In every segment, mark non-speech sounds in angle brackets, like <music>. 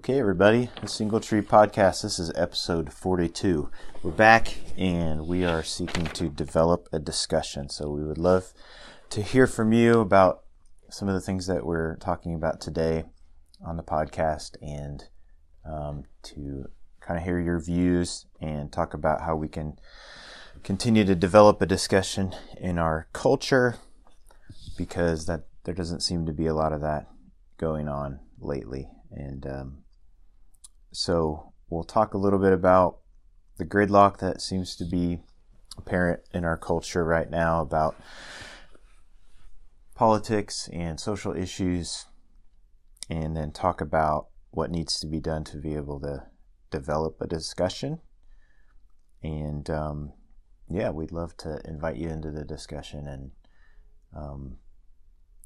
Okay, everybody, the Single Tree Podcast. This is episode 42. We're back and we are seeking to develop a discussion. So, we would love to hear from you about some of the things that we're talking about today on the podcast and um, to kind of hear your views and talk about how we can continue to develop a discussion in our culture because that there doesn't seem to be a lot of that going on lately and um, so we'll talk a little bit about the gridlock that seems to be apparent in our culture right now about politics and social issues, and then talk about what needs to be done to be able to develop a discussion. And um, yeah, we'd love to invite you into the discussion and, um,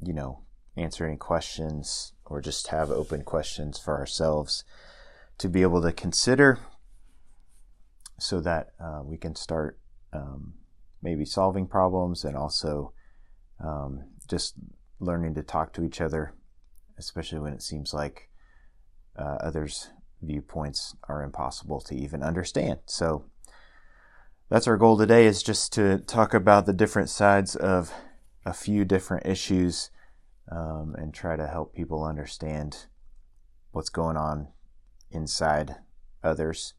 you know, answer any questions or just have open questions for ourselves to be able to consider so that uh, we can start um, maybe solving problems and also um, just learning to talk to each other, especially when it seems like uh, others' viewpoints are impossible to even understand. So that's our goal today is just to talk about the different sides of a few different issues um, and try to help people understand what's going on inside others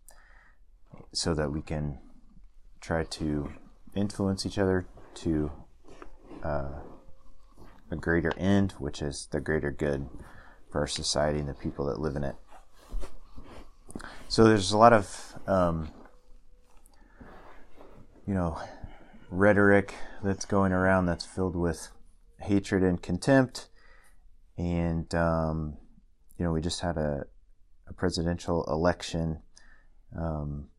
so that we can try to influence each other to uh, a greater end, which is the greater good for our society and the people that live in it. So there's a lot of, um, you know, rhetoric that's going around that's filled with hatred and contempt. And, um, you know, we just had a, a presidential election um,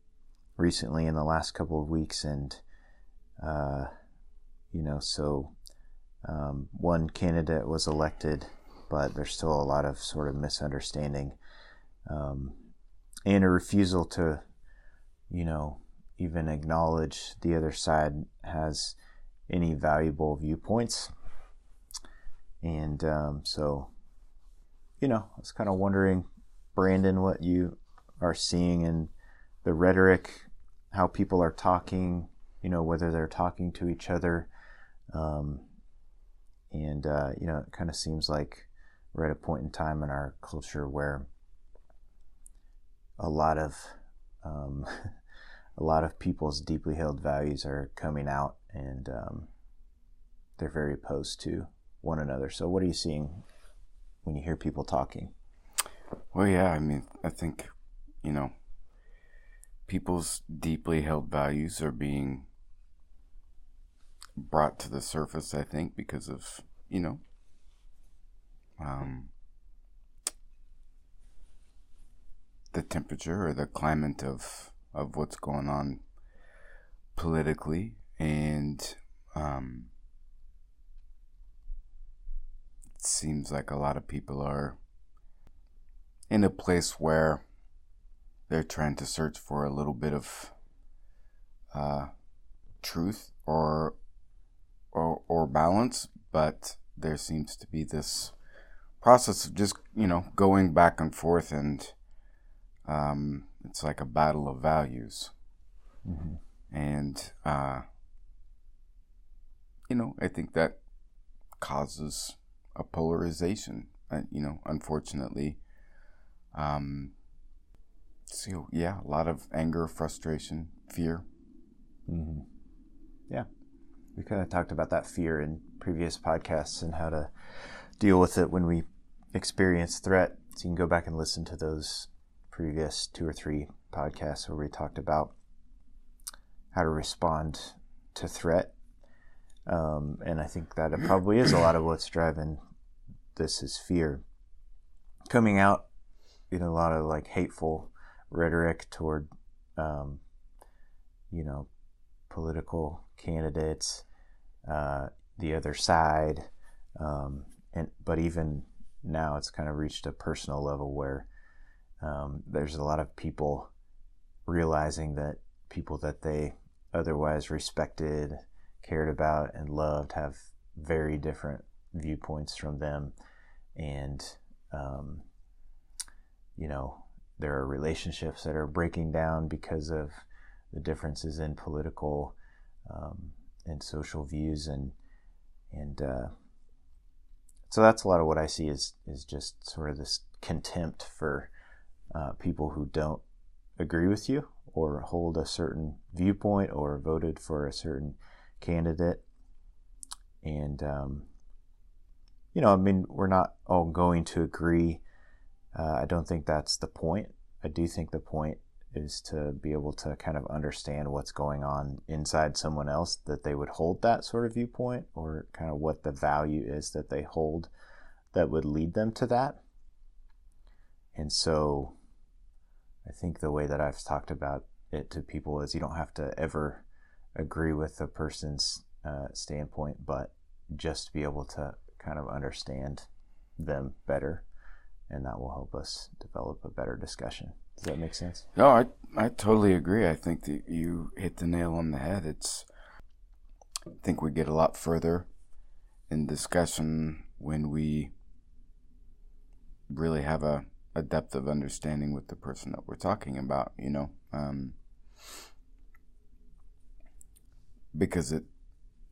recently in the last couple of weeks. And, uh, you know, so um, one candidate was elected, but there's still a lot of sort of misunderstanding um, and a refusal to, you know, even acknowledge the other side has any valuable viewpoints. And um, so, you know, I was kind of wondering, Brandon, what you are seeing in the rhetoric, how people are talking, you know, whether they're talking to each other. Um, and, uh, you know, it kind of seems like we're at a point in time in our culture where a lot of um, <laughs> a lot of people's deeply held values are coming out and um, they're very opposed to one another. So, what are you seeing when you hear people talking? Well, yeah, I mean, I think, you know, people's deeply held values are being brought to the surface, I think, because of, you know, um, the temperature or the climate of, of what's going on politically. And, um, it seems like a lot of people are in a place where they're trying to search for a little bit of uh, truth or, or or balance, but there seems to be this process of just you know going back and forth, and um, it's like a battle of values, mm-hmm. and uh, you know I think that causes a polarization. Uh, you know, unfortunately, um, so yeah, a lot of anger, frustration, fear. Mm-hmm. Yeah, we kind of talked about that fear in previous podcasts and how to deal with it when we experience threat. So you can go back and listen to those previous two or three podcasts where we talked about how to respond to threat. Um, and I think that it probably is a lot of what's driving this is fear coming out know a lot of like hateful rhetoric toward um, you know political candidates uh, the other side um, and but even now it's kind of reached a personal level where um, there's a lot of people realizing that people that they otherwise respected cared about and loved have very different viewpoints from them. And um, you know, there are relationships that are breaking down because of the differences in political um, and social views and and uh, so that's a lot of what I see is is just sort of this contempt for uh, people who don't agree with you or hold a certain viewpoint or voted for a certain candidate. And um, you know I mean we're not all going to agree uh, I don't think that's the point I do think the point is to be able to kind of understand what's going on inside someone else that they would hold that sort of viewpoint or kind of what the value is that they hold that would lead them to that. And so I think the way that I've talked about it to people is you don't have to ever agree with a person's uh, standpoint, but just be able to kind of understand them better. And that will help us develop a better discussion. Does that make sense? No, I I totally agree. I think that you hit the nail on the head. It's I think we get a lot further in discussion when we really have a, a depth of understanding with the person that we're talking about, you know. Um, because it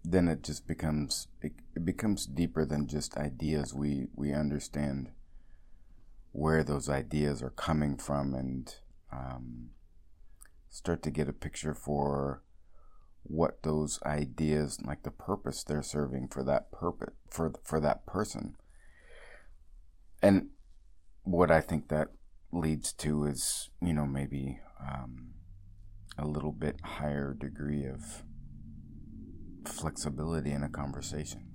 then it just becomes it, it becomes deeper than just ideas. We we understand where those ideas are coming from and um, start to get a picture for what those ideas like the purpose they're serving for that purpose for for that person. And what i think that leads to is you know maybe um, a little bit higher degree of flexibility in a conversation.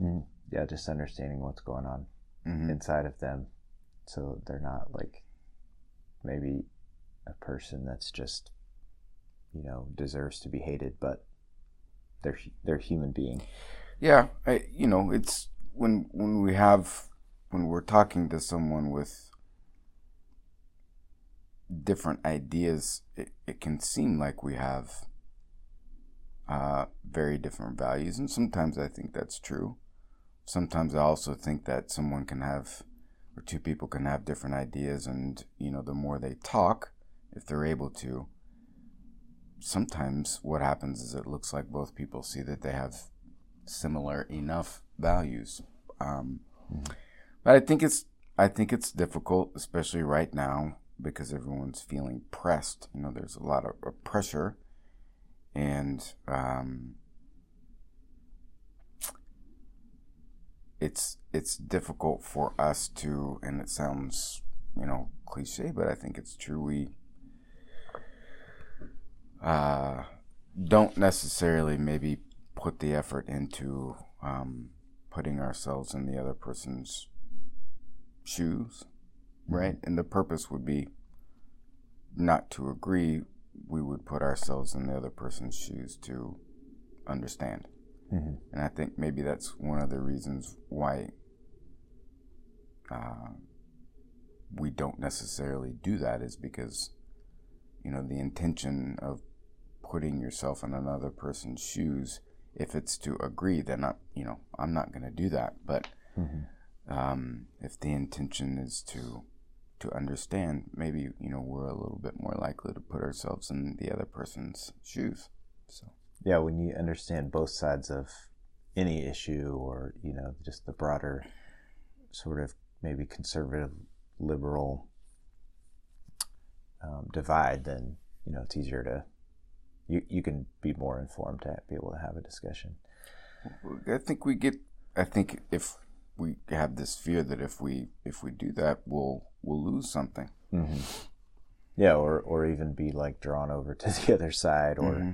Mm, yeah just understanding what's going on mm-hmm. inside of them so they're not like maybe a person that's just you know deserves to be hated but they're they're human being. Yeah I, you know it's when when we have when we're talking to someone with different ideas it, it can seem like we have uh, very different values and sometimes i think that's true. Sometimes i also think that someone can have two people can have different ideas and you know the more they talk if they're able to sometimes what happens is it looks like both people see that they have similar enough values. Um, mm-hmm. but i think it's i think it's difficult especially right now because everyone's feeling pressed. You know there's a lot of, of pressure. And um, it's it's difficult for us to, and it sounds you know cliche, but I think it's true. We uh, don't necessarily maybe put the effort into um, putting ourselves in the other person's shoes, mm-hmm. right? And the purpose would be not to agree. We would put ourselves in the other person's shoes to understand. Mm-hmm. And I think maybe that's one of the reasons why uh, we don't necessarily do that is because, you know, the intention of putting yourself in another person's shoes, if it's to agree, then I, you know, I'm not going to do that. But mm-hmm. um, if the intention is to to understand, maybe you know we're a little bit more likely to put ourselves in the other person's shoes. So yeah, when you understand both sides of any issue or, you know, just the broader sort of maybe conservative liberal um, divide, then, you know, it's easier to, you, you can be more informed to be able to have a discussion. I think we get, I think if we have this fear that if we, if we do that, we'll, we'll lose something. Mm-hmm. Yeah. Or, or even be like drawn over to <laughs> the other side or, mm-hmm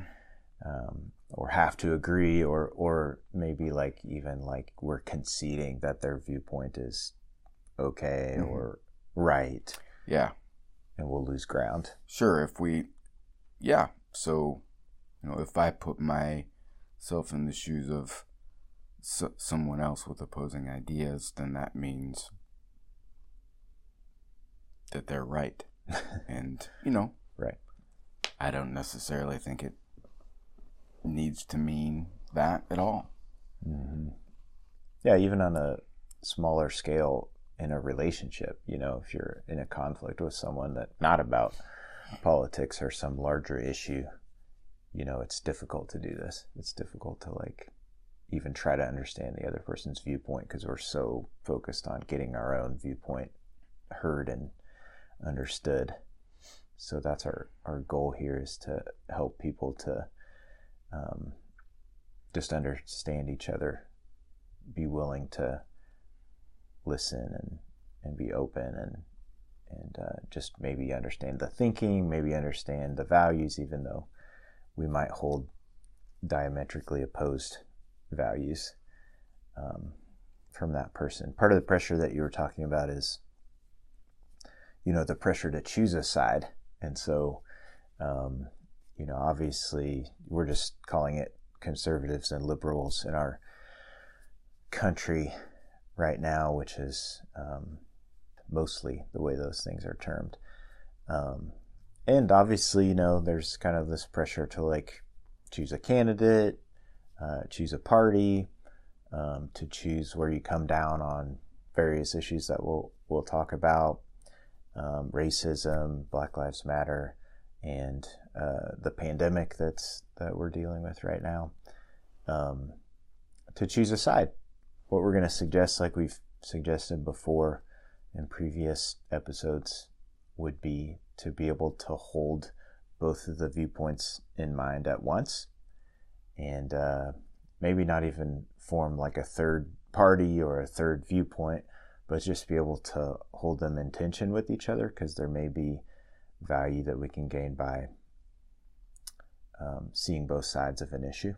um, or have to agree or or maybe like even like we're conceding that their viewpoint is okay mm-hmm. or right. Yeah. And we'll lose ground. Sure if we yeah so you know if i put myself in the shoes of so, someone else with opposing ideas then that means that they're right. <laughs> And you know right. I don't necessarily think it needs to mean that at all. Mm-hmm. Yeah, even on a smaller scale, in a relationship. You know, if you're in a conflict with someone that not about politics or some larger issue, you know, it's difficult to do this. It's difficult to like even try to understand the other person's viewpoint because we're so focused on getting our own viewpoint heard and understood. So that's our, our goal here is to help people to um, just understand each other, be willing to listen and, and be open and and uh, just maybe understand the thinking, maybe understand the values, even though we might hold diametrically opposed values um, from that person. Part of the pressure that you were talking about is, you know, the pressure to choose a side. And so, um, you know, obviously we're just calling it conservatives and liberals in our country right now, which is um, mostly the way those things are termed. Um, and obviously, you know, there's kind of this pressure to like choose a candidate, uh, choose a party, um, to choose where you come down on various issues that we'll we'll talk about, um, racism, Black Lives Matter, and uh, the pandemic that's that we're dealing with right now. Um, to choose a side, what we're going to suggest, like we've suggested before in previous episodes, would be to be able to hold both of the viewpoints in mind at once and uh, maybe not even form like a third party or a third viewpoint, but just be able to hold them in tension with each other because there may be value that we can gain by um, seeing both sides of an issue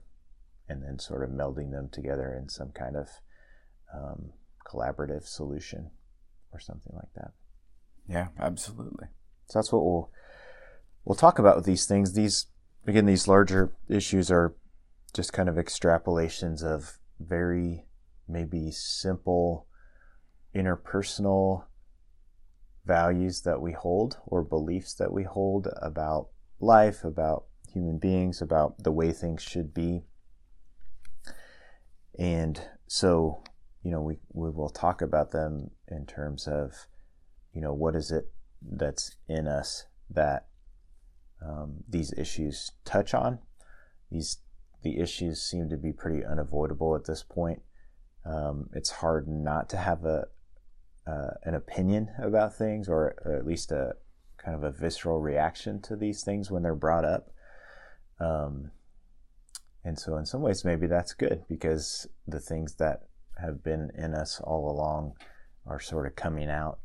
and then sort of melding them together in some kind of um, collaborative solution or something like that. Yeah, absolutely. So that's what we'll we'll talk about with these things. These again, these larger issues are just kind of extrapolations of very maybe simple interpersonal values that we hold or beliefs that we hold about life, about human beings, about the way things should be. And so, you know, we, we will talk about them in terms of, you know, what is it that's in us that um, these issues touch on. These the issues seem to be pretty unavoidable at this point. Um, it's hard not to have a uh, an opinion about things, or, or, at least a kind of a visceral reaction to these things when they're brought up. Um, and so, in some ways, maybe that's good because the things that have been in us all along are sort of coming out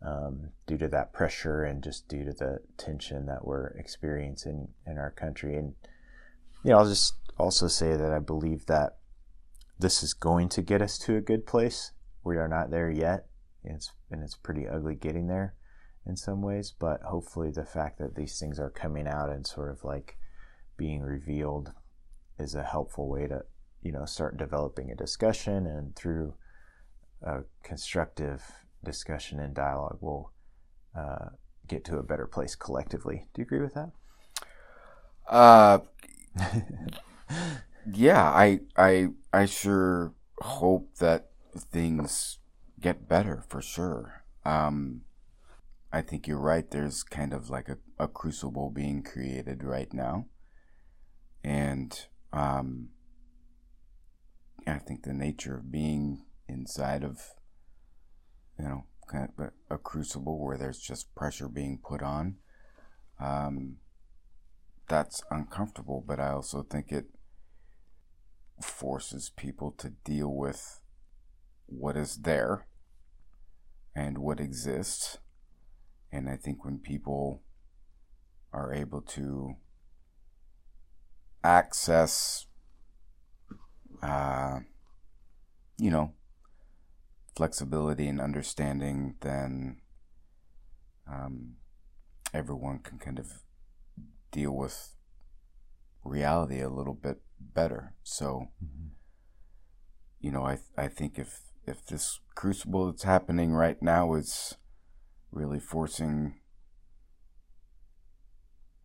um, due to that pressure and just due to the tension that we're experiencing in our country. And you know, I'll just also say that I believe that this is going to get us to a good place. We are not there yet. It's and it's pretty ugly getting there in some ways, but hopefully the fact that these things are coming out and sort of like being revealed is a helpful way to, you know, start developing a discussion and through a constructive discussion and dialogue we'll uh, get to a better place collectively. Do you agree with that? Uh <laughs> yeah, I I I sure hope that things get better for sure. Um, I think you're right. There's kind of like a, a crucible being created right now, and um, I think the nature of being inside of you know kind of a, crucible where there's just pressure being put on. Um, that's uncomfortable, but I also think it forces people to deal with what is there and what exists. And I think when people are able to access, uh, you know, flexibility and understanding, then um, everyone can kind of deal with reality a little bit better. So, mm-hmm. you know, I I think if if this crucible that's happening right now is really forcing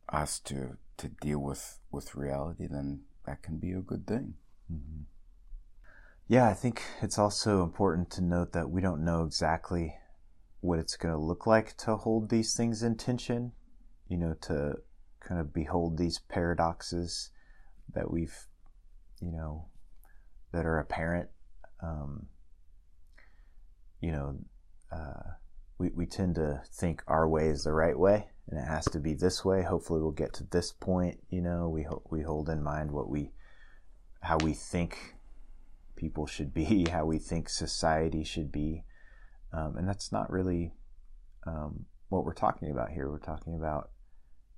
us to to deal with with reality, then that can be a good thing. Mm-hmm. yeah, I think it's also important to note that we don't know exactly what it's going to look like to hold these things in tension, you know, to kind of behold these paradoxes that we've, you know, that are apparent. Um, you know, uh, we, we tend to think our way is the right way and it has to be this way. Hopefully we'll get to this point, you know, we, ho- we hold in mind what we, how we think people should be, <laughs> how we think society should be. Um, and that's not really um, what we're talking about here. We're talking about,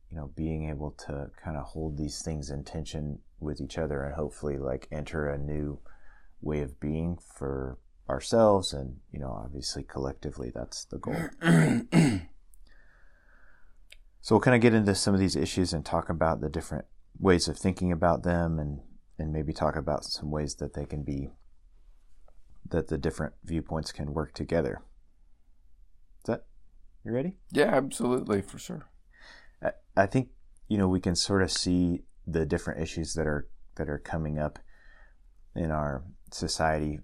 you know, being able to kind of hold these things in tension with each other and hopefully like enter a new way of being for ourselves and, you know, obviously collectively that's the goal. <clears throat> so we'll kind of get into some of these issues and talk about the different ways of thinking about them and and maybe talk about some ways that they can be that the different viewpoints can work together. Is that you ready? Yeah, absolutely, for sure. I, I think you know we can sort of see the different issues that are that are coming up in our society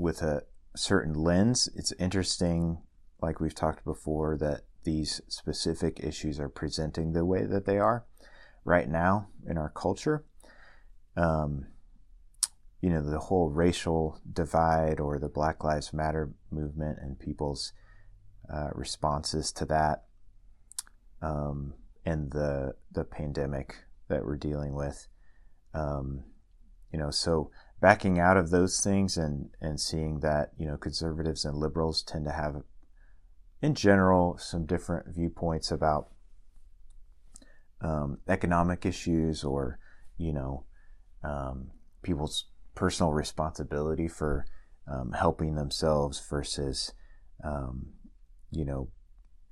with a certain lens. It's interesting, like we've talked before, that these specific issues are presenting the way that they are right now in our culture um, you know, the whole racial divide or the Black Lives Matter movement and people's uh, responses to that, um, and the the pandemic that we're dealing with. Um, you know, so backing out of those things and and seeing that you know conservatives and liberals tend to have, in general, some different viewpoints about um, economic issues or you know um, people's personal responsibility for um, helping themselves versus, um, you know,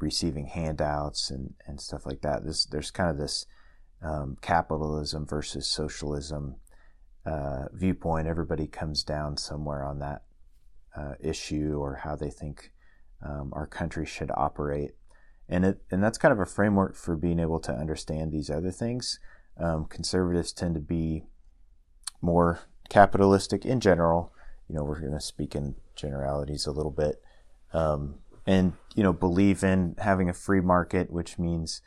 receiving handouts and, and stuff like that. This there's kind of this um, capitalism versus socialism uh, viewpoint. Everybody comes down somewhere on that uh, issue or how they think um, our country should operate, and it and that's kind of a framework for being able to understand these other things. Um, conservatives tend to be more capitalistic in general. You know, we're going to speak in generalities a little bit. Um, and, you know, believe in having a free market, which means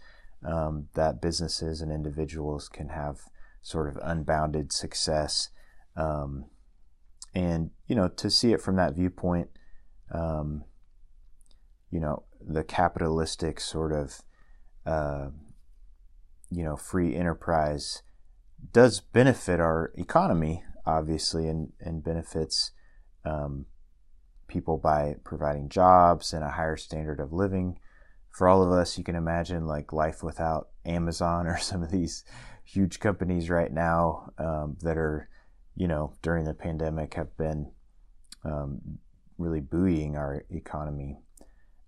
um, that businesses and individuals can have sort of unbounded success. Um, and, you know, to see it from that viewpoint, um, you know, the capitalistic sort of, uh, you know, free enterprise does benefit our economy, obviously, and, and benefits um, people by providing jobs and a higher standard of living. For all of us, you can imagine like life without Amazon or <laughs> some of these huge companies right now um, that are, you know, during the pandemic have been um, really buoying our economy.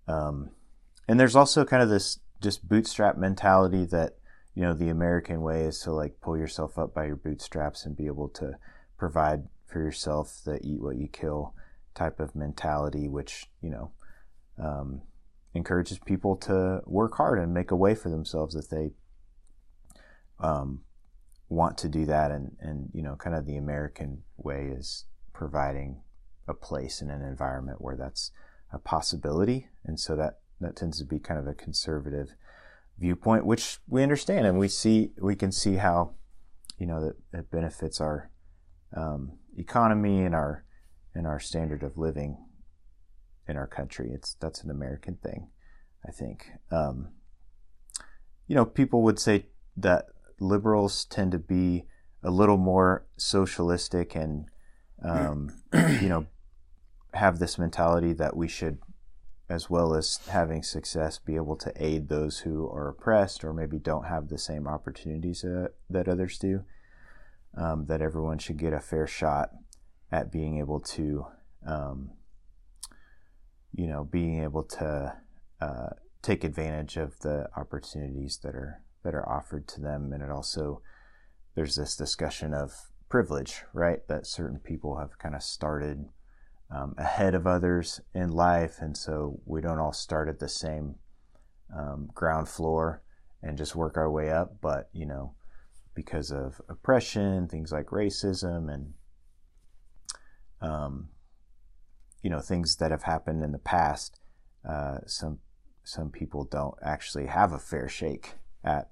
Um, and there's also kind of this just bootstrap mentality that you know the American way is to like pull yourself up by your bootstraps and be able to provide for yourself the eat what you kill type of mentality, which you know um, encourages people to work hard and make a way for themselves if they um, want to do that. And and you know, kind of the American way is providing a place in an environment where that's a possibility, and so that that tends to be kind of a conservative viewpoint, which we understand and we see we can see how you know that it benefits our um, economy and our and our standard of living in our country. It's that's an American thing, I think. Um, you know, people would say that liberals tend to be a little more socialistic and um, <clears throat> you know have this mentality that we should as well as having success, be able to aid those who are oppressed or maybe don't have the same opportunities uh, that others do. Um, that everyone should get a fair shot at being able to, um, you know, being able to uh, take advantage of the opportunities that are that are offered to them, and it also there's this discussion of privilege, right? That certain people have kind of started um, ahead of others in life, and so we don't all start at the same um, ground floor and just work our way up. But you know, because of oppression, things like racism, and um, you know things that have happened in the past. Uh, some some people don't actually have a fair shake at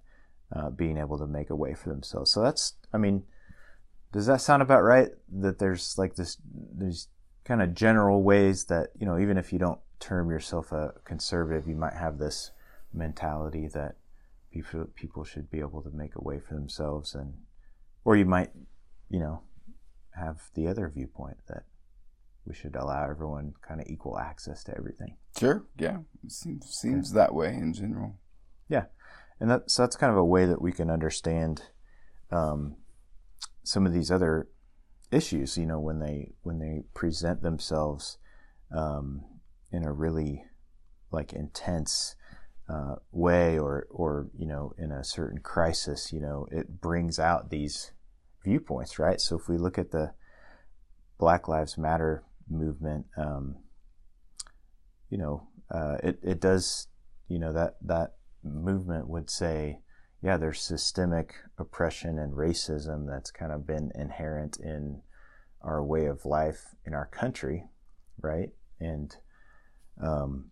uh, being able to make a way for themselves. So that's, I mean, does that sound about right? That there's like this, these kind of general ways that you know, even if you don't term yourself a conservative, you might have this mentality that people people should be able to make a way for themselves, and or you might, you know, have the other viewpoint that we should allow everyone kind of equal access to everything. Sure. Yeah. It seems seems that way in general. Yeah, and that, so that's kind of a way that we can understand um, some of these other issues. You know, when they when they present themselves um, in a really like intense uh, way, or or you know, in a certain crisis, you know, it brings out these viewpoints, right? So if we look at the Black Lives Matter movement, um, you know, uh, it it does, you know, that that movement would say, yeah, there's systemic oppression and racism that's kind of been inherent in our way of life in our country, right? And um,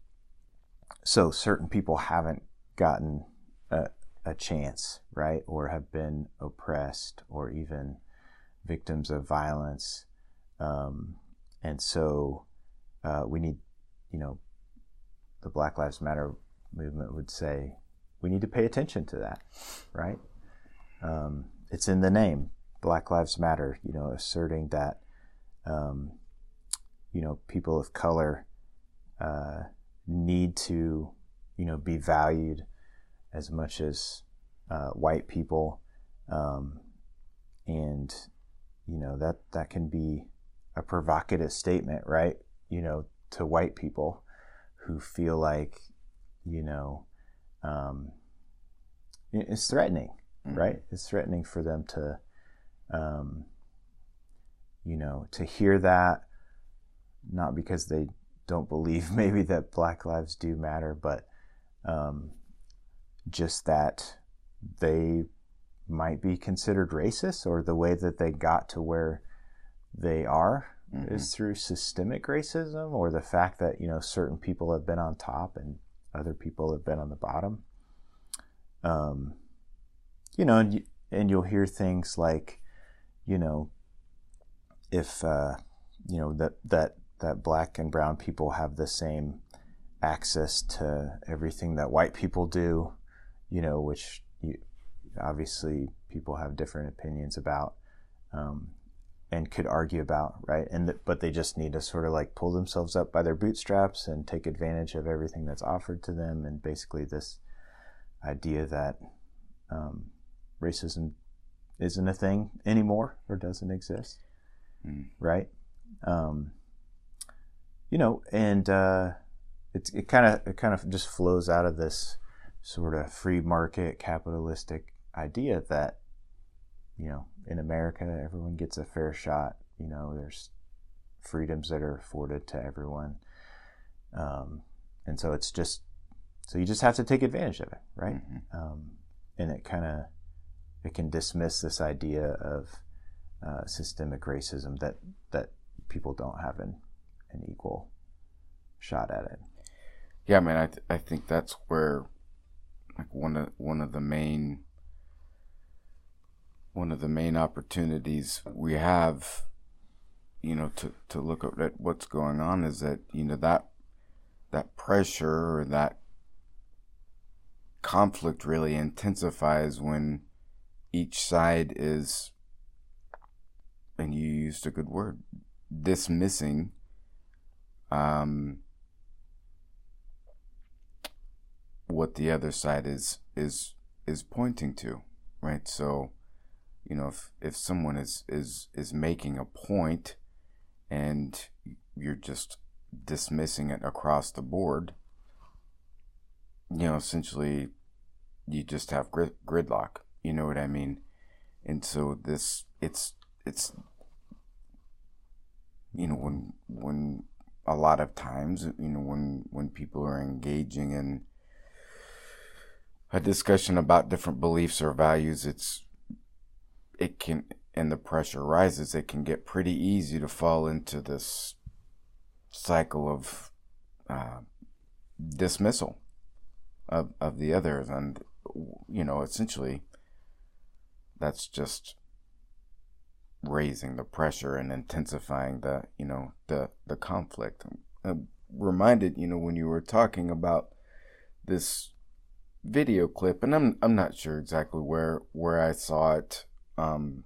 so certain people haven't gotten a, a chance, right? Or have been oppressed or even victims of violence. Um, and so uh, we need, you know, the Black Lives Matter movement would say we need to pay attention to that, right? Um, it's in the name, Black Lives Matter. You know, asserting that, um, you know, people of color uh, need to, you know, be valued as much as uh, white people, um, and you know that that can be a provocative statement, right? You know, to white people who feel like, you know, um, it's threatening, mm-hmm. right? It's threatening for them to, um, you know, to hear that, not because they don't believe <laughs> maybe that Black lives do matter, but um, just that they might be considered racist or the way that they got to where they are mm-hmm. is through systemic racism or the fact that you know certain people have been on top and other people have been on the bottom. Um, you know and, and you'll hear things like you know if uh, you know that that that black and brown people have the same access to everything that white people do you know which you, obviously people have different opinions about. Um, and could argue about, right? And th- but they just need to sort of like pull themselves up by their bootstraps and take advantage of everything that's offered to them, and basically this idea that um, racism isn't a thing anymore or doesn't exist, mm. right? Um, you know, and uh, it it kind of it kind of just flows out of this sort of free market capitalistic idea that you know in America, everyone gets a fair shot. You know, there's freedoms that are afforded to everyone. Um, and so it's just, so you just have to take advantage of it, right? Mm-hmm. Um, and it kind of, it can dismiss this idea of uh, systemic racism that, that people don't have an, an equal shot at it. Yeah, I mean, I, th- I think that's where, like, one of, one of the main one of the main opportunities we have, you know, to, to look at what's going on is that, you know, that that pressure or that conflict really intensifies when each side is and you used a good word dismissing um, what the other side is is is pointing to right? So you know if if someone is is is making a point and you're just dismissing it across the board you know essentially you just have grid, gridlock. You know what i mean? And so this it's it's you know when when a lot of times you know when when people are engaging in a discussion about different beliefs or values it's it can and the pressure rises, it can get pretty easy to fall into this cycle of uh, dismissal of, of the others. And, you know, essentially, that's just raising the pressure and intensifying the, you know, the, the conflict. I'm reminded, you know, when you were talking about this video clip, and I'm I'm not sure exactly where where I saw it, um,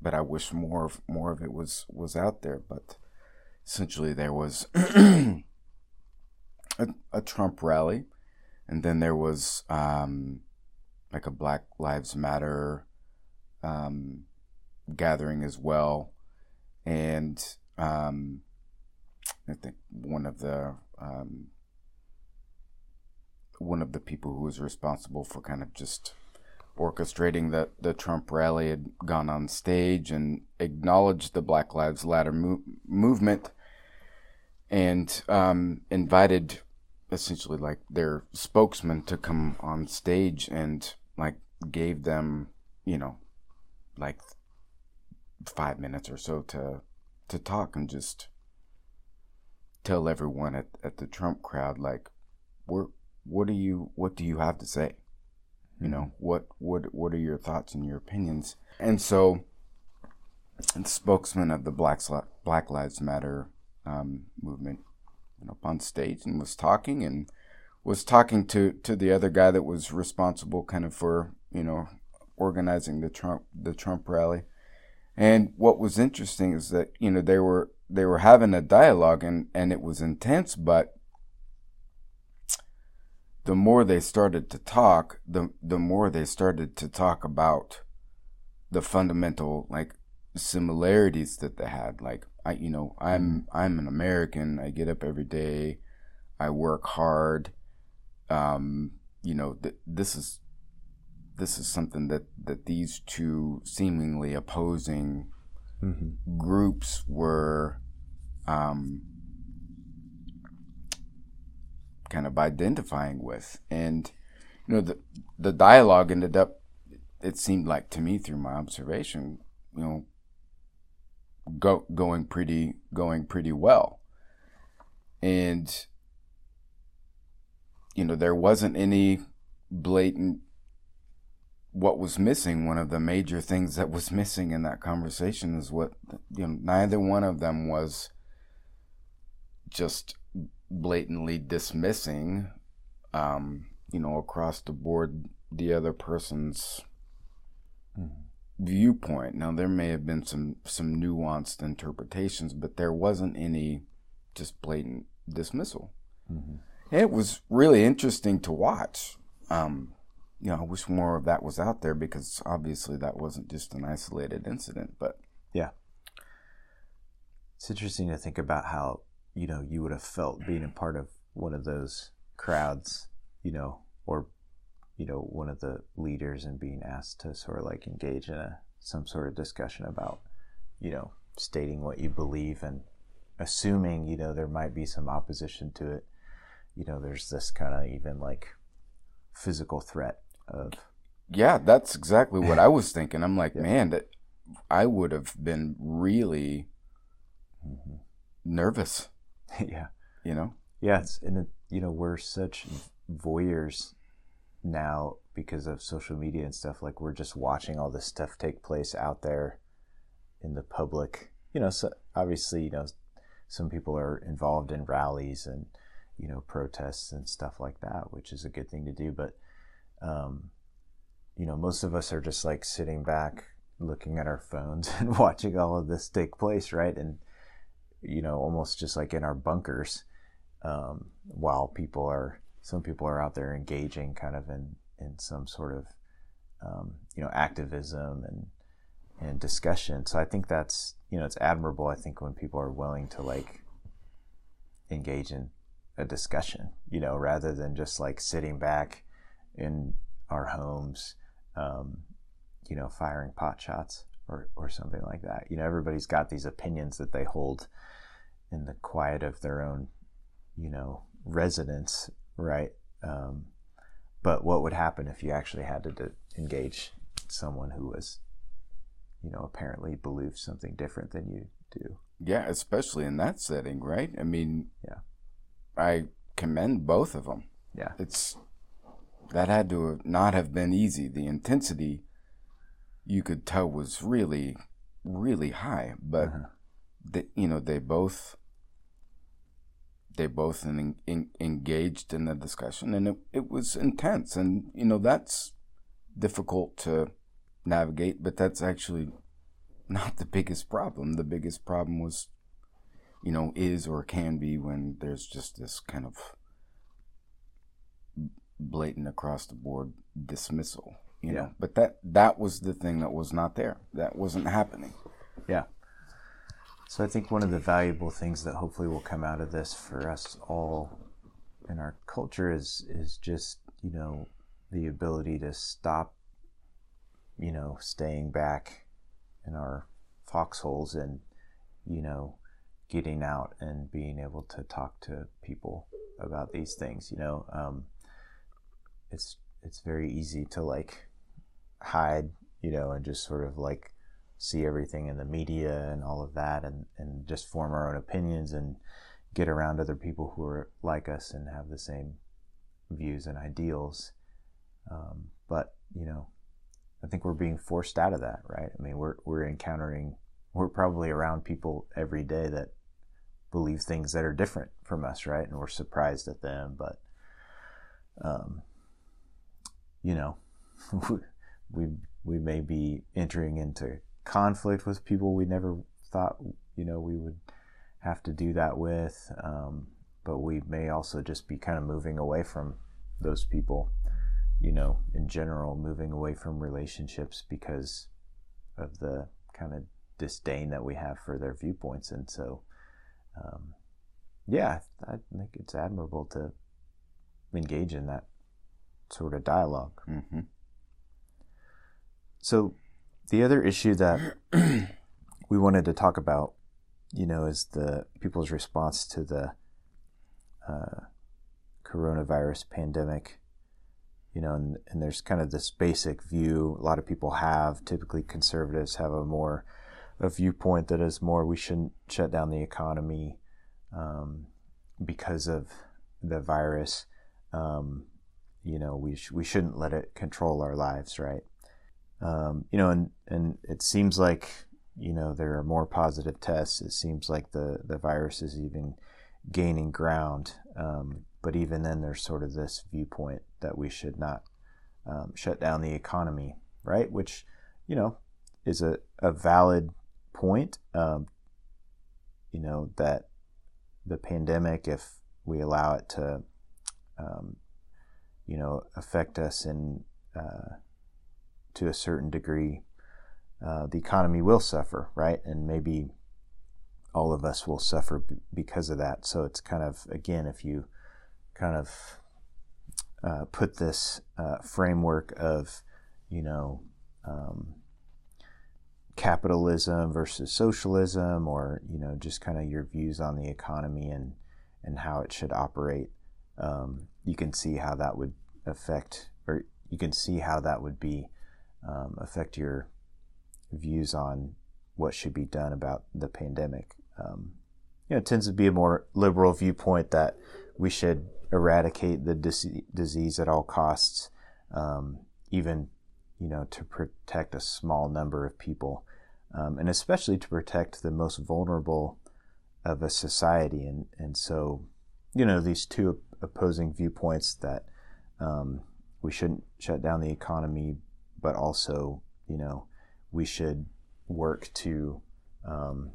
but I wish more of more of it was was out there. But essentially, there was <clears throat> a, a, Trump rally, and then there was um, like a Black Lives Matter um, gathering as well, and um, I think one of the um, one of the people who was responsible for kind of just orchestrating the, the Trump rally had gone on stage and acknowledged the Black Lives Matter mo- movement and um, invited essentially like their spokesman to come on stage and like gave them, you know, like five minutes or so to to talk and just tell everyone at, at the Trump crowd like we're what do you what do you have to say? You know, what what what are your thoughts and your opinions? And so the spokesman of the Black Black Lives Matter um, movement went up on stage and was talking and was talking to, to the other guy that was responsible kind of for, you know, organizing the Trump the Trump rally. And what was interesting is that, you know, they were they were having a dialogue and, and it was intense, but the more they started to talk, the the more they started to talk about the fundamental like similarities that they had. Like I, you know, I'm mm-hmm. I'm an American. I get up every day. I work hard. Um, you know, th- this is this is something that that these two seemingly opposing mm-hmm. groups were um, kind of identifying with. And, you know, the, the dialogue ended up, it seemed like to me through my observation, you know, go, going pretty, going pretty well. And, you know, there wasn't any blatant what was missing, one of the major things that was missing in that conversation is what, you know, neither one of them was just blatantly dismissing, um, you know, across the board the other person's mm-hmm. viewpoint. Now there may have been some some nuanced interpretations, but there wasn't any just blatant dismissal. Mm-hmm. It was really interesting to watch. Um, you know, I wish more of that was out there because obviously that wasn't just an isolated incident, but yeah. It's interesting to think about how you know you would have felt being a part of one of those crowds you know or you know one of the leaders and being asked to sort of like engage in a some sort of discussion about you know stating what you believe and assuming you know there might be some opposition to it you know there's this kind of even like physical threat of yeah that's exactly what i <laughs> was thinking i'm like yeah. man that i would have been really mm-hmm. nervous <laughs> yeah. You know? Yeah. It's, and, it, you know, we're such voyeurs now because of social media and stuff. Like, we're just watching all this stuff take place out there in the public. You know, so obviously, you know, some people are involved in rallies and, you know, protests and stuff like that, which is a good thing to do. But, um, you know, most of us are just like sitting back, looking at our phones <laughs> and watching all of this take place, right? And you know, almost just like in our bunkers, um, while people are, some people are out there engaging kind of in, in some sort of, um, you know, activism and, and discussion. So I think that's, you know, it's admirable. I think when people are willing to like engage in a discussion, you know, rather than just like sitting back in our homes, um, you know, firing pot shots or, or something like that. You know, everybody's got these opinions that they hold in the quiet of their own, you know, residence, right? Um, but what would happen if you actually had to engage someone who was you know, apparently believe something different than you do. Yeah, especially in that setting, right? I mean, yeah, I commend both of them. Yeah, it's that had to not have been easy. The intensity you could tell was really, really high, but uh-huh. they, you know, they both they both in, in, engaged in the discussion, and it, it was intense, and you know that's difficult to navigate, but that's actually not the biggest problem. The biggest problem was, you know, is or can be when there's just this kind of blatant across the board dismissal, you yeah. know. But that that was the thing that was not there. That wasn't happening. Yeah. So I think one of the valuable things that hopefully will come out of this for us all in our culture is is just, you know, the ability to stop you know, staying back in our foxholes and, you know, getting out and being able to talk to people about these things. You know, um, it's it's very easy to like hide, you know, and just sort of like see everything in the media and all of that, and and just form our own opinions and get around other people who are like us and have the same views and ideals. Um, but you know, I think we're being forced out of that, right? I mean, we're we're encountering, we're probably around people every day that believe things that are different from us, right? And we're surprised at them, but, um, you know, <laughs> we we may be entering into conflict with people we never thought, you know, we would have to do that with, um, but we may also just be kind of moving away from those people you know, in general, moving away from relationships because of the kind of disdain that we have for their viewpoints. And so, um, yeah, I think it's admirable to engage in that sort of dialog mm-hmm. So, the other issue that <clears throat> we wanted to talk about, you know, is the people's response to the uh, coronavirus pandemic you know, and, and there's kind of this basic view a lot of people have. Typically, conservatives have a more a viewpoint that is more we shouldn't shut down the economy um, because of the virus. Um, you know, we sh- we shouldn't let it control our lives, right? Um, you know, and and it seems like you know there are more positive tests. It seems like the the virus is even gaining ground. Um, but even then, there's sort of this viewpoint that we should not um, shut down the economy, right? Which, you know, is a, a valid point. Um, you know, that the pandemic, if we allow it to, um, you know, affect us in, uh, to a certain degree, uh, the economy will suffer, right? And maybe all of us will suffer b- because of that. So it's kind of, again, if you kind of uh, put this uh, framework of, you know, um, capitalism versus socialism, or you know, just kind of your views on the economy and and how it should operate. Um, you can see how that would affect, or you can see how that would be um, affect your views on what should be done about the pandemic. Um, you know, it tends to be a more liberal viewpoint that we should eradicate the dis- disease at all costs, um, even you know to protect a small number of people, um, and especially to protect the most vulnerable of a society. And and so, you know, these two opposing viewpoints that um, we shouldn't shut down the economy, but also you know we should work to um,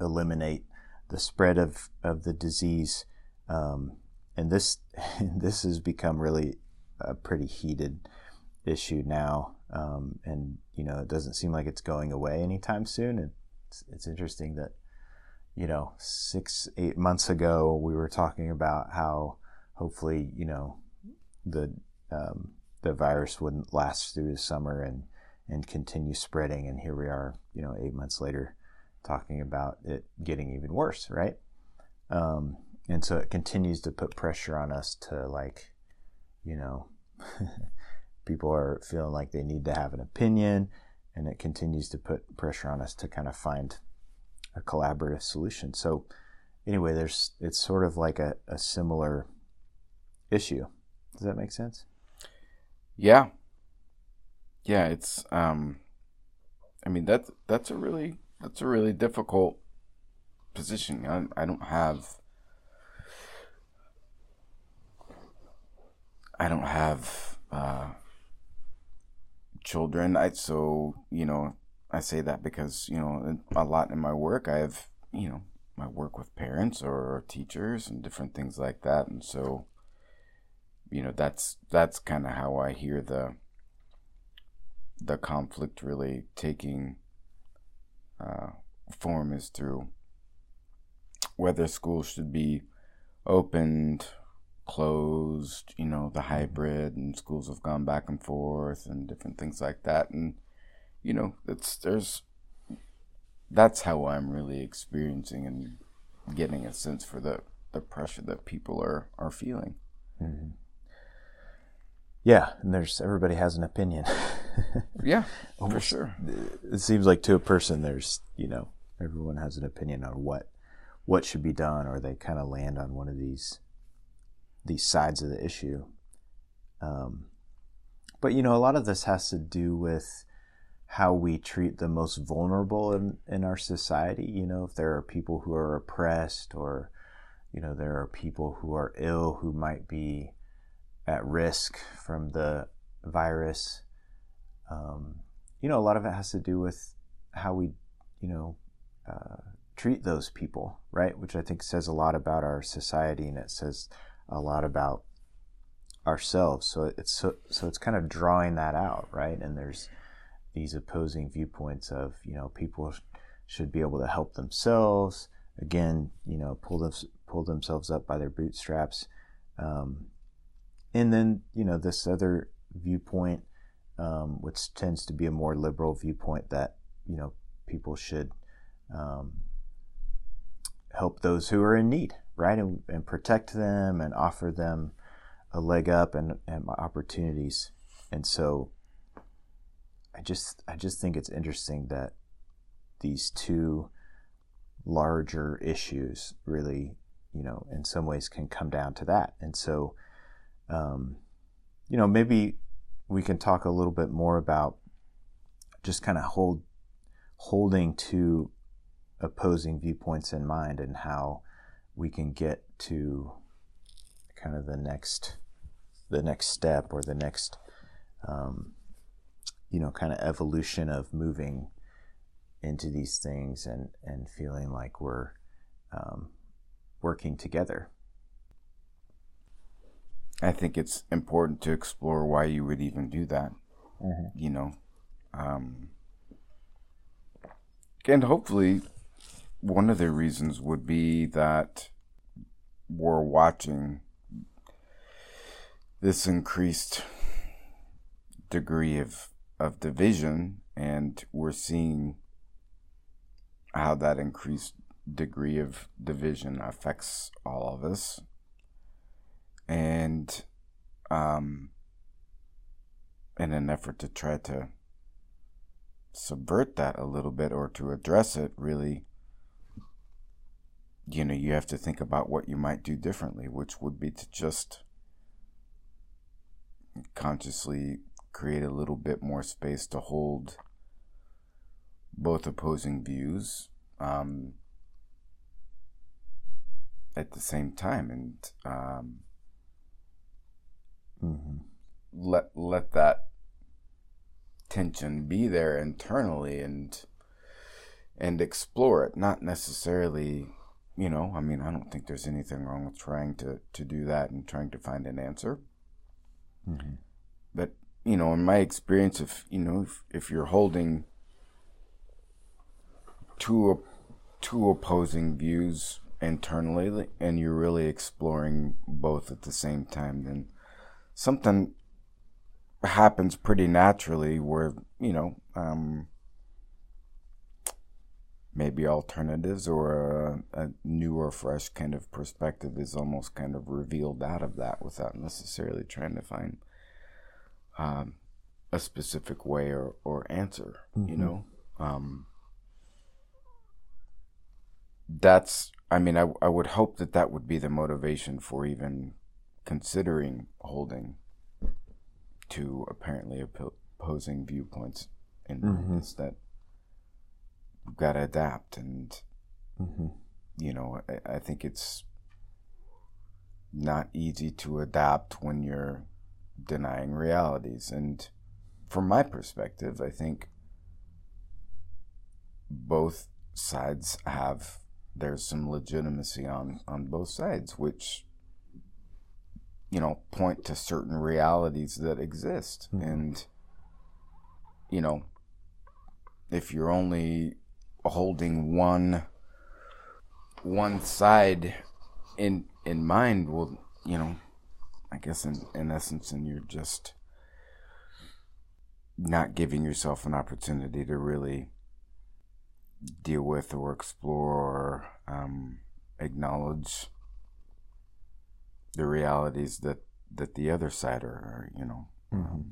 eliminate the spread of, of the disease um, and this <laughs> this has become really a pretty heated issue now. Um, and you know, it doesn't seem like it's going away anytime soon. And it's, it's interesting that you know, six eight months ago we were talking about how hopefully you know the um, the virus wouldn't last through the summer and and continue spreading. And here we are, you know, eight months later, talking about it getting even worse, right? Um, and so it continues to put pressure on us to like you know <laughs> people are feeling like they need to have an opinion and it continues to put pressure on us to kind of find a collaborative solution. So anyway, there's it's sort of like a, a similar issue. Does that make sense? Yeah. Yeah, it's um I mean that's that's a really that's a really difficult position. I, I don't have I don't have uh, children. I so you know I say that because you know a lot in my work I have you know my work with parents or teachers and different things like that, and so you know that's that's kind of how I hear the the conflict really taking uh, form is through whether schools should be opened closed, you know, the hybrid and schools have gone back and forth and different things like that. And, you know, it's, there's, that's how I'm really experiencing and getting a sense for the, the pressure that people are, are feeling. Mm-hmm. Yeah. And there's, everybody has an opinion. <laughs> yeah, for sure. It seems like to a person, there's, you know, everyone has an opinion on what, what should be done, or they kind of land on one of these these sides of the issue. Um, but you know, a lot of this has to do with how we treat the most vulnerable in, in our society. You know, if there are people who are oppressed or, you know, there are people who are ill who might be at risk from the virus. Um, you know, a lot of it has to do with how we, you know, uh, treat those people, right? Which I think says a lot about our society and it says a lot about ourselves. So it's so, so it's kind of drawing that out, right? And there's these opposing viewpoints of you know people should be able to help themselves. Again, you know, pull them pull themselves up by their bootstraps. Um, and then you know this other viewpoint, um, which tends to be a more liberal viewpoint that you know people should um, help those who are in need, right? And, and protect them and offer them a leg up and, and opportunities. And so I just I just think it's interesting that these two larger issues really, you know, in some ways can come down to that. And so um, you know, maybe we can talk a little bit more about just kind of hold holding to opposing viewpoints in mind and how we can get to kind of the next the next step or the next um, you know kind of evolution of moving into these things and and feeling like we're um, working together I think it's important to explore why you would even do that. Mm-hmm. You know, um, and hopefully one of the reasons would be that we're watching this increased degree of of division and we're seeing how that increased degree of division affects all of us and um in an effort to try to subvert that a little bit or to address it really you know, you have to think about what you might do differently, which would be to just consciously create a little bit more space to hold both opposing views um, at the same time. And um, mm-hmm. let let that tension be there internally and and explore it not necessarily you know, I mean, I don't think there's anything wrong with trying to, to do that and trying to find an answer. Mm-hmm. But, you know, in my experience, if, you know, if, if you're holding two, two opposing views internally and you're really exploring both at the same time, then something happens pretty naturally where, you know, um, maybe alternatives or a, a, new or fresh kind of perspective is almost kind of revealed out of that without necessarily trying to find um, a specific way or, or answer, mm-hmm. you know? Um, that's, I mean, I, I would hope that that would be the motivation for even considering holding to apparently opposing viewpoints in mm-hmm. is that we've got to adapt and mm-hmm. you know I, I, think it's not easy to adapt when you're denying realities and from my perspective i think both sides have there's some legitimacy on on both sides which you know point to certain realities that exist mm-hmm. and you know if you're only holding one one side in in mind well you know i guess in in essence and you're just not giving yourself an opportunity to really deal with or explore or um, acknowledge the realities that that the other side are, are you know mm-hmm. um,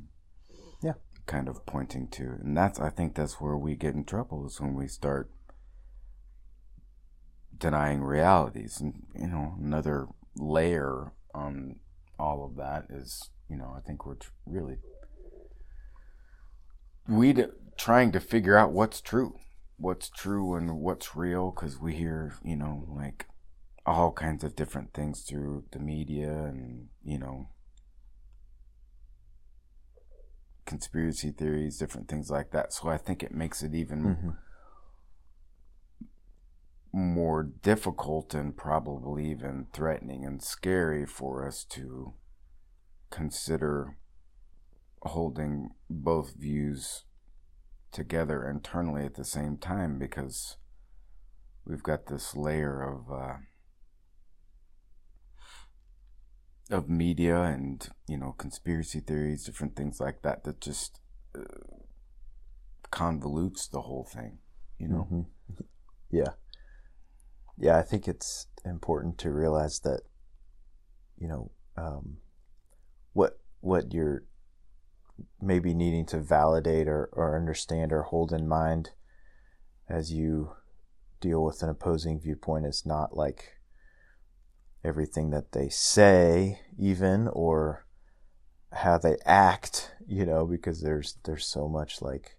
yeah. kind of pointing to. And that's i think that's where we get in trouble is when we start denying realities. And you know another layer on all of that is you know i think we're really we trying to figure out what's true what's true and what's real because we hear you know like all kinds of different things through the media and you know conspiracy theories different things like that so i think it makes it even mm-hmm. more difficult and probably even threatening and scary for us to consider holding both views together internally at the same time because we've got this layer of uh, of media and you know conspiracy theories, different things like that that just uh, convolutes the whole thing. You know. Mm-hmm. <laughs> Yeah. Yeah, I think it's important to realize that you know um, what what you're maybe needing to validate or, or understand or hold in mind as you deal with an opposing viewpoint is not like everything that they say even or how they act you know because there's there's so much like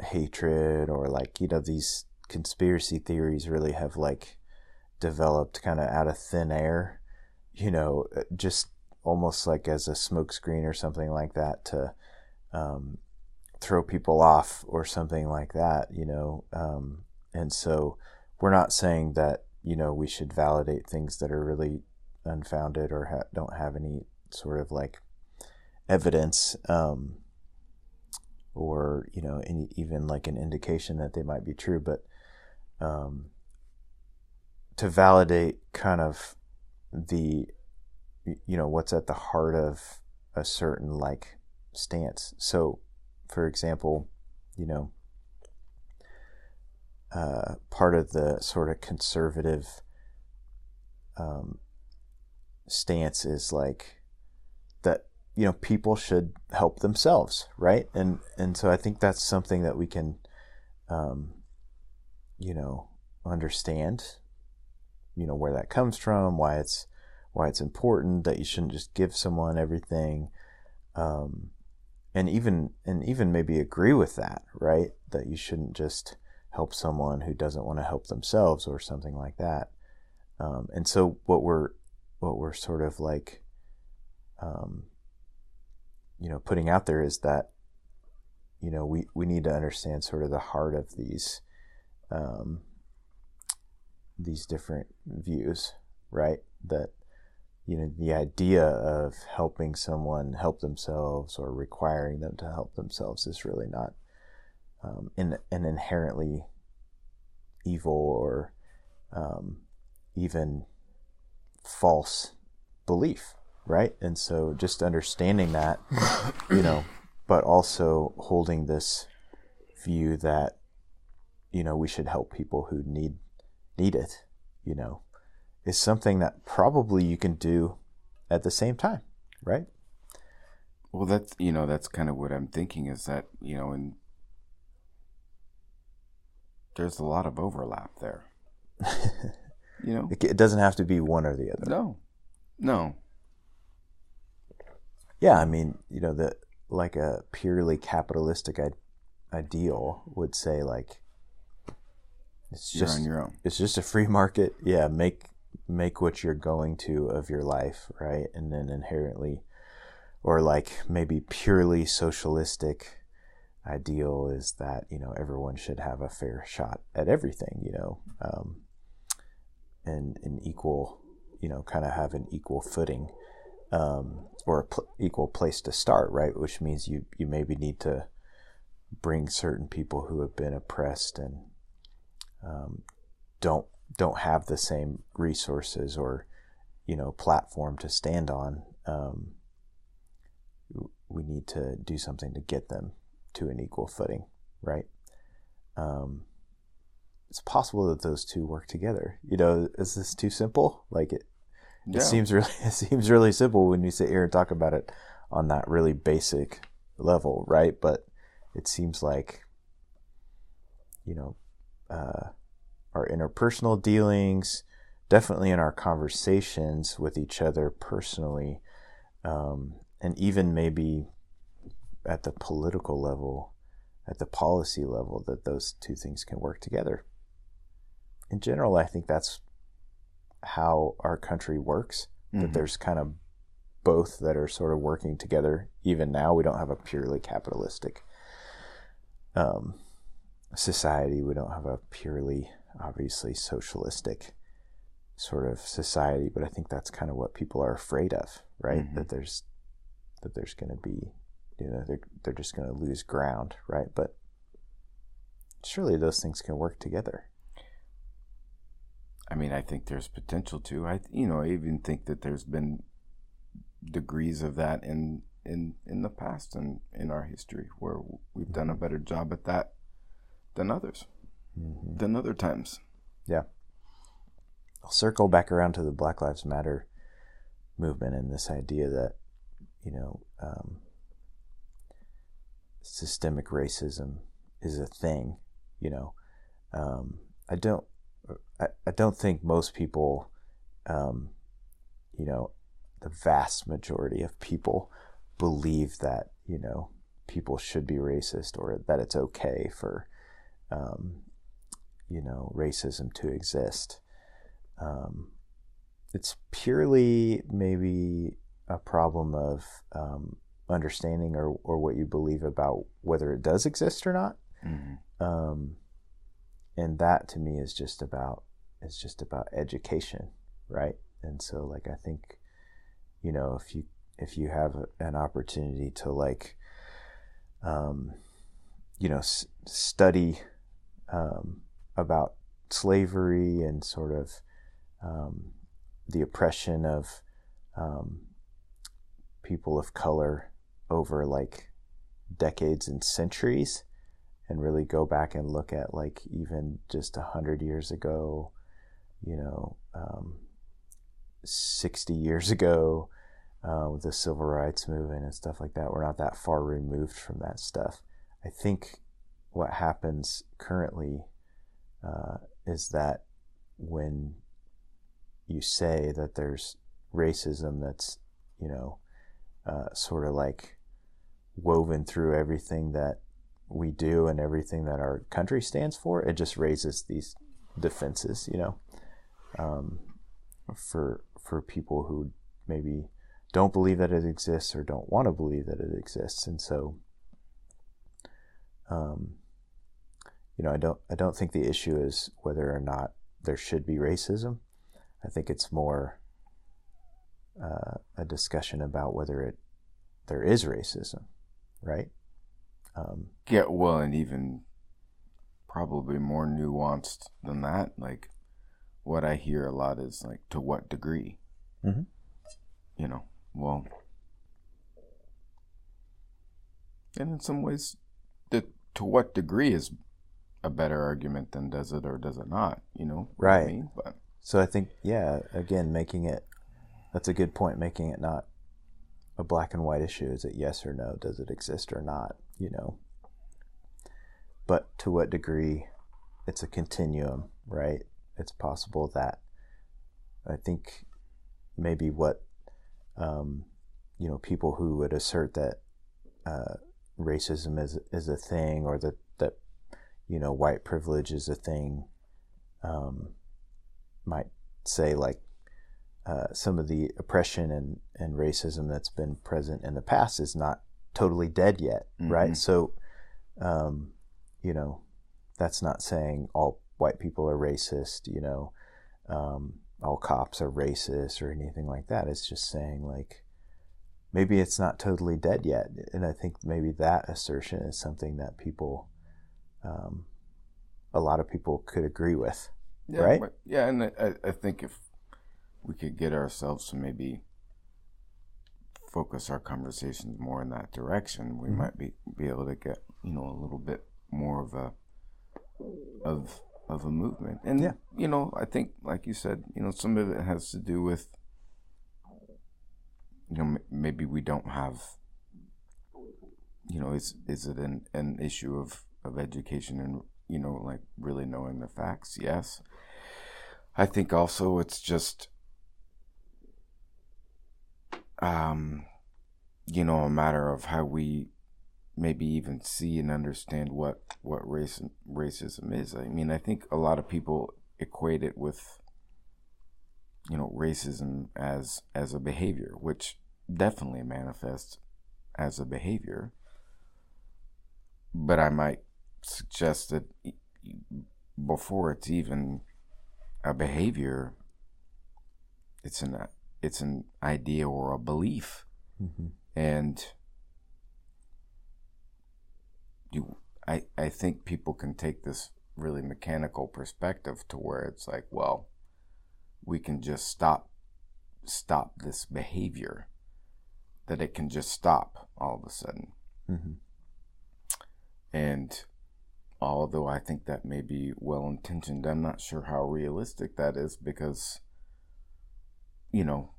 hatred or like you know these conspiracy theories really have like developed kind of out of thin air you know just almost like as a smokescreen or something like that to um, throw people off or something like that you know um, and so we're not saying that you know we should validate things that are really unfounded or ha- don't have any sort of like evidence um, or you know any, even like an indication that they might be true but um, to validate kind of the you know what's at the heart of a certain like stance. So for example you know uh, part of the sort of conservative um, stance is like that you know people should help themselves right? And and so i think that's something that we can um, you know understand you know where that comes from why it's why it's important that you shouldn't just give someone everything um, and even and even maybe agree with that right? That you shouldn't just help someone who doesn't want to help themselves or something like that. Um, and so what we're what we're sort of like um, you know putting out there is that you know we, we need to understand sort of the heart of these um, these different views right that you know the idea of helping someone help themselves or requiring them to help themselves is really not um, in an inherently evil or um, even false belief, right? And so just understanding that, you know, <coughs> but also holding this view that, you know, we should help people who need need it, you know, is something that probably you can do at the same time, right? Well, that's you know that's kind of what I'm thinking is that you know and there's a lot of overlap there. <laughs> you know, it, it doesn't have to be one or the other. No, no. Yeah, I mean, you know, the like a purely capitalistic ideal would say like it's you're just on your own. It's just a free market. Yeah, make make what you're going to of your life, right? And then inherently or like maybe purely socialistic ideal is that, you know, everyone should have a fair shot at everything, you know. Um, and an equal, you know, kind of have an equal footing um, or a pl- equal place to start, right? Which means you you maybe need to bring certain people who have been oppressed and um, don't don't have the same resources or you know platform to stand on. Um, we need to do something to get them to an equal footing, right? Um, it's possible that those two work together. You know, is this too simple? Like it, yeah. it seems really <laughs> it seems really simple when you sit here and talk about it on that really basic level, right? But it seems like you know uh, our interpersonal dealings, definitely in our conversations with each other personally, um, and even maybe at the political level, at the policy level, that those two things can work together in general, I think that's how our country works. Mm-hmm. That there's kind of both that are sort of working together. Even now, we don't have a purely capitalistic um, society. We don't have a purely, obviously, socialistic sort of society. But I think that's kind of what people are afraid of, right? Mm-hmm. That there's that there's going to be, you know, they're they're just going to lose ground, right? But surely those things can work together. I mean, I think there's potential to. I, you know, I even think that there's been degrees of that in in in the past and in our history where we've done a mm-hmm. better job at that than others, mm-hmm. than other times. Yeah. I'll circle back around to the Black Lives Matter movement and this idea that you know um, systemic racism is a thing. You know, um, I don't I, I don't think most people, um, you know, the vast majority of people believe that, you know, people should be racist or that it's okay for, um, you know, racism to exist. Um, it's purely maybe a problem of um, understanding or, or what you believe about whether it does exist or not. Mm-hmm. Um, and that to me is just about is just about education right and so like i think you know if you if you have an opportunity to like um you know s- study um about slavery and sort of um, the oppression of um, people of color over like decades and centuries and really go back and look at like even just a hundred years ago, you know, um, 60 years ago uh, with the civil rights movement and stuff like that. We're not that far removed from that stuff. I think what happens currently uh, is that when you say that there's racism that's, you know, uh, sort of like woven through everything that we do and everything that our country stands for, it just raises these defenses, you know, um, for for people who maybe don't believe that it exists or don't want to believe that it exists, and so, um, you know, I don't I don't think the issue is whether or not there should be racism. I think it's more uh, a discussion about whether it there is racism, right? Um, yeah, well, and even probably more nuanced than that. Like, what I hear a lot is like, to what degree? Mm-hmm. You know, well, and in some ways, the to what degree is a better argument than does it or does it not? You know, right? I mean? But so I think, yeah, again, making it that's a good point. Making it not a black and white issue. Is it yes or no? Does it exist or not? You know. But to what degree it's a continuum, right? It's possible that I think maybe what um, you know people who would assert that uh, racism is is a thing or that that you know white privilege is a thing um, might say like uh, some of the oppression and, and racism that's been present in the past is not totally dead yet, mm-hmm. right? So, um, you know, that's not saying all white people are racist, you know, um, all cops are racist or anything like that. It's just saying like maybe it's not totally dead yet, and I think maybe that assertion is something that people, um, a lot of people could agree with, yeah, right? Yeah, and I, I think if we could get ourselves to maybe focus our conversations more in that direction, we mm-hmm. might be be able to get you know a little bit more of a of of a movement. And yeah. you know, I think like you said, you know, some of it has to do with you know maybe we don't have you know is is it an an issue of of education and you know like really knowing the facts? Yes. I think also it's just um you know a matter of how we maybe even see and understand what what race racism is. I mean, I think a lot of people equate it with you know racism as as a behavior, which definitely manifests as a behavior. But I might suggest that before it's even a behavior, it's an it's an idea or a belief, mm-hmm. and you I, I think people can take this really mechanical perspective to where it's like, well, we can just stop stop this behavior. That it can just stop all of a sudden. Mm-hmm. And although I think that may be well intentioned, I'm not sure how realistic that is because, you know,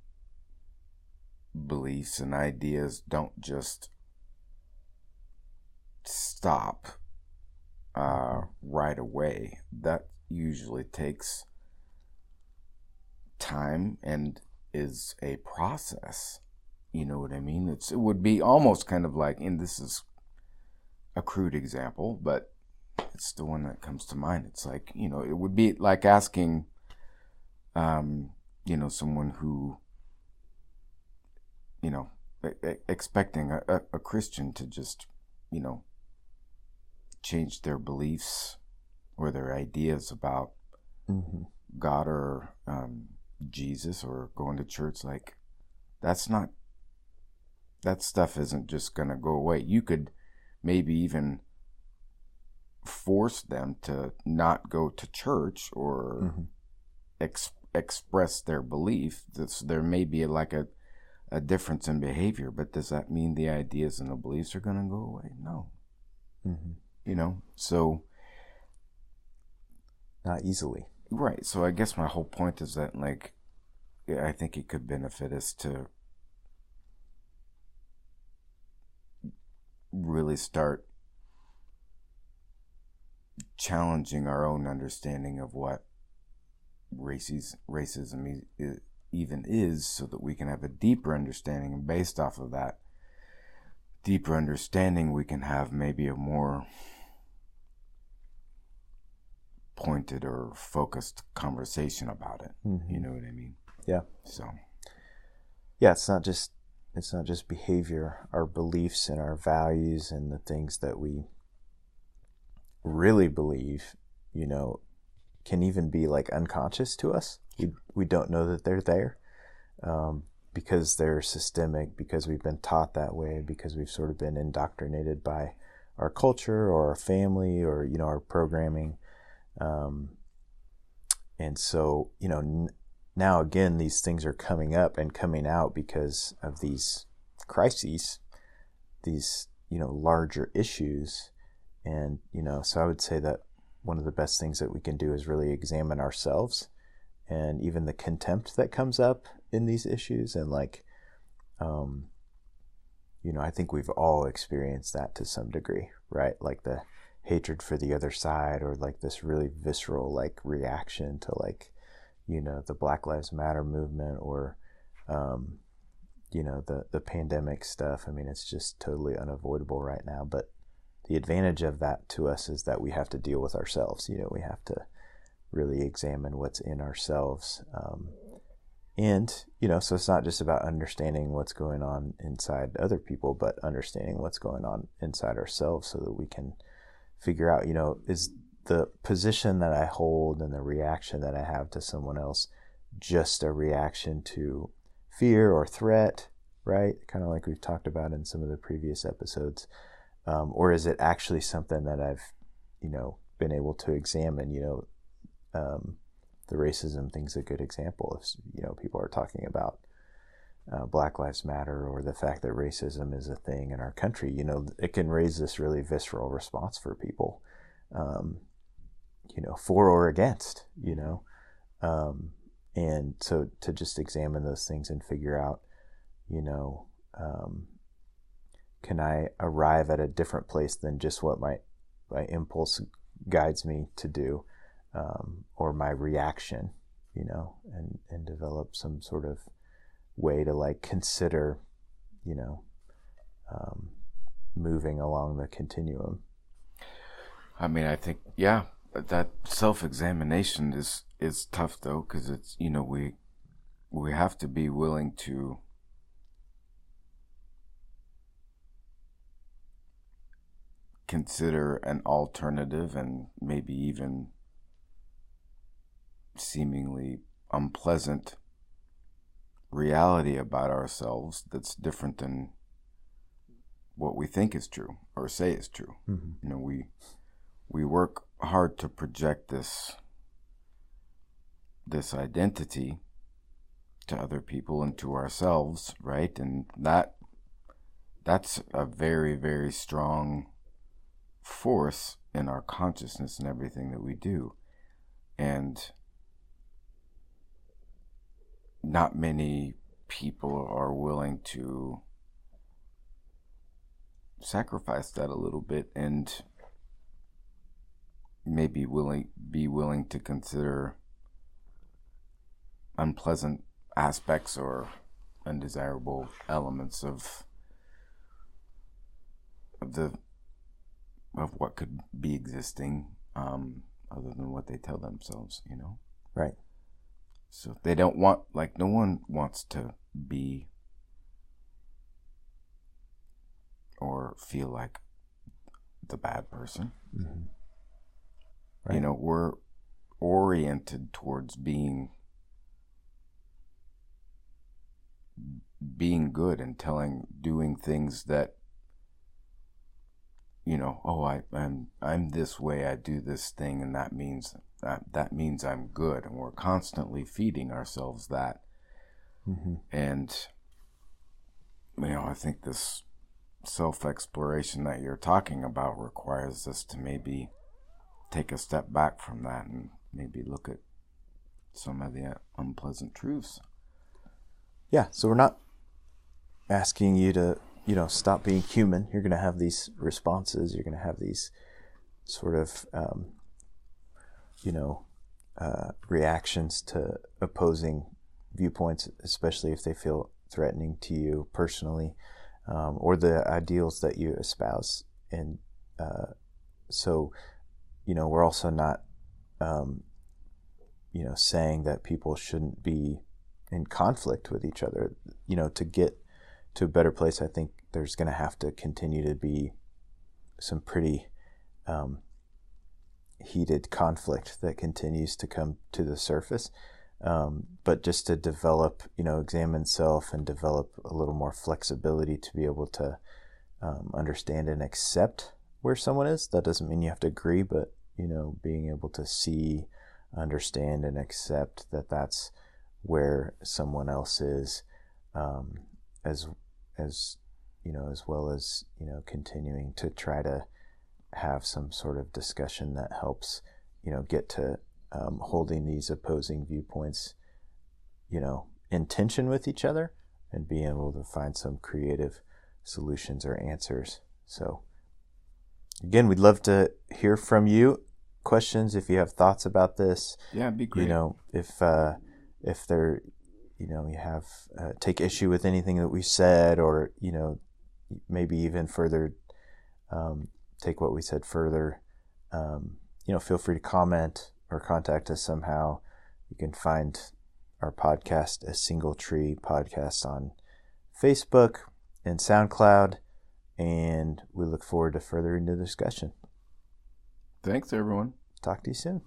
beliefs and ideas don't just stop uh, right away. That usually takes time and is a process. You know what I mean? It's it would be almost kind of like, and this is a crude example, but it's the one that comes to mind. It's like you know, it would be like asking, um, you know, someone who, you know, expecting a, a, a Christian to just, you know, change their beliefs or their ideas about mm-hmm. God or um, Jesus or going to church, like that's not that stuff isn't just gonna go away. You could maybe even force them to not go to church or mm-hmm. ex- express their belief. This, there may be like a a difference in behavior, but does that mean the ideas and the beliefs are going to go away? No. Mm-hmm you know so not easily right so i guess my whole point is that like i think it could benefit us to really start challenging our own understanding of what races, racism even is so that we can have a deeper understanding and based off of that deeper understanding we can have maybe a more pointed or focused conversation about it. Mm-hmm. You know what I mean? Yeah. So. Yeah, it's not just it's not just behavior, our beliefs and our values and the things that we really believe, you know, can even be like unconscious to us. We we don't know that they're there. Um, because they're systemic, because we've been taught that way, because we've sort of been indoctrinated by our culture or our family or you know our programming um, and so, you know, n- now again, these things are coming up and coming out because of these crises, these, you know, larger issues. And, you know, so I would say that one of the best things that we can do is really examine ourselves and even the contempt that comes up in these issues and like, um, you know, I think we've all experienced that to some degree, right? Like the hatred for the other side or like this really visceral like reaction to like, you know, the Black Lives Matter movement or, um, you know, the, the pandemic stuff. I mean, it's just totally unavoidable right now. But the advantage of that to us is that we have to deal with ourselves. You know, we have to really examine what's in ourselves. Um, and you know so it's not just about understanding what's going on inside other people but understanding what's going on inside ourselves so that we can figure out you know is the position that i hold and the reaction that i have to someone else just a reaction to fear or threat right kind of like we've talked about in some of the previous episodes um, or is it actually something that i've you know been able to examine you know um, the racism thing's a good example. If you know people are talking about uh, Black Lives Matter or the fact that racism is a thing in our country, you know, it can raise this really visceral response for people, um, you know, for or against, you know, um, and so to just examine those things and figure out, you know, um, can I arrive at a different place than just what my my impulse guides me to do? Um, or my reaction, you know, and, and develop some sort of way to like consider, you know, um, moving along the continuum. I mean, I think, yeah, that self examination is, is tough though, because it's, you know, we, we have to be willing to consider an alternative and maybe even seemingly unpleasant reality about ourselves that's different than what we think is true or say is true. Mm-hmm. You know, we we work hard to project this this identity to other people and to ourselves, right? And that that's a very very strong force in our consciousness and everything that we do. And not many people are willing to sacrifice that a little bit and maybe willing be willing to consider unpleasant aspects or undesirable elements of of the of what could be existing um, other than what they tell themselves you know? Right so they don't want, like, no one wants to be or feel like the bad person. Mm-hmm. Right. You know, we're oriented towards being being good and telling doing things that you know oh I, i'm i'm this way i do this thing and that means that that means I'm good, and we're constantly feeding ourselves that. Mm-hmm. And you know, I think this self exploration that you're talking about requires us to maybe take a step back from that and maybe look at some of the unpleasant truths. Yeah, so we're not asking you to, you know, stop being human. You're going to have these responses. You're going to have these sort of um, you know, uh, reactions to opposing viewpoints, especially if they feel threatening to you personally, um, or the ideals that you espouse. And uh, so, you know, we're also not, um, you know, saying that people shouldn't be in conflict with each other. You know, to get to a better place, I think there's going to have to continue to be some pretty um, heated conflict that continues to come to the surface. Um, but just to develop, you know, examine self and develop a little more flexibility to be able to um, understand and accept where someone is. That doesn't mean you have to agree, but you know, being able to see, understand, and accept that that's where someone else is, um, as as you know, as well as you know, continuing to try to have some sort of discussion that helps, you know, get to um, holding these opposing viewpoints, you know, in tension with each other and being able to find some creative solutions or answers. So, again, we'd love to hear from you. Questions if you have thoughts about this. Yeah, it'd be great. You know, if uh, if there, you know, you have uh, take issue with anything that we said, or you know, maybe even further um, take what we said further. Um, you know, feel free to comment or contact us somehow. You can find our podcast, A Single Tree Podcast, on Facebook and SoundCloud. And we look forward to further furthering the discussion. Thanks, everyone. Talk to you soon.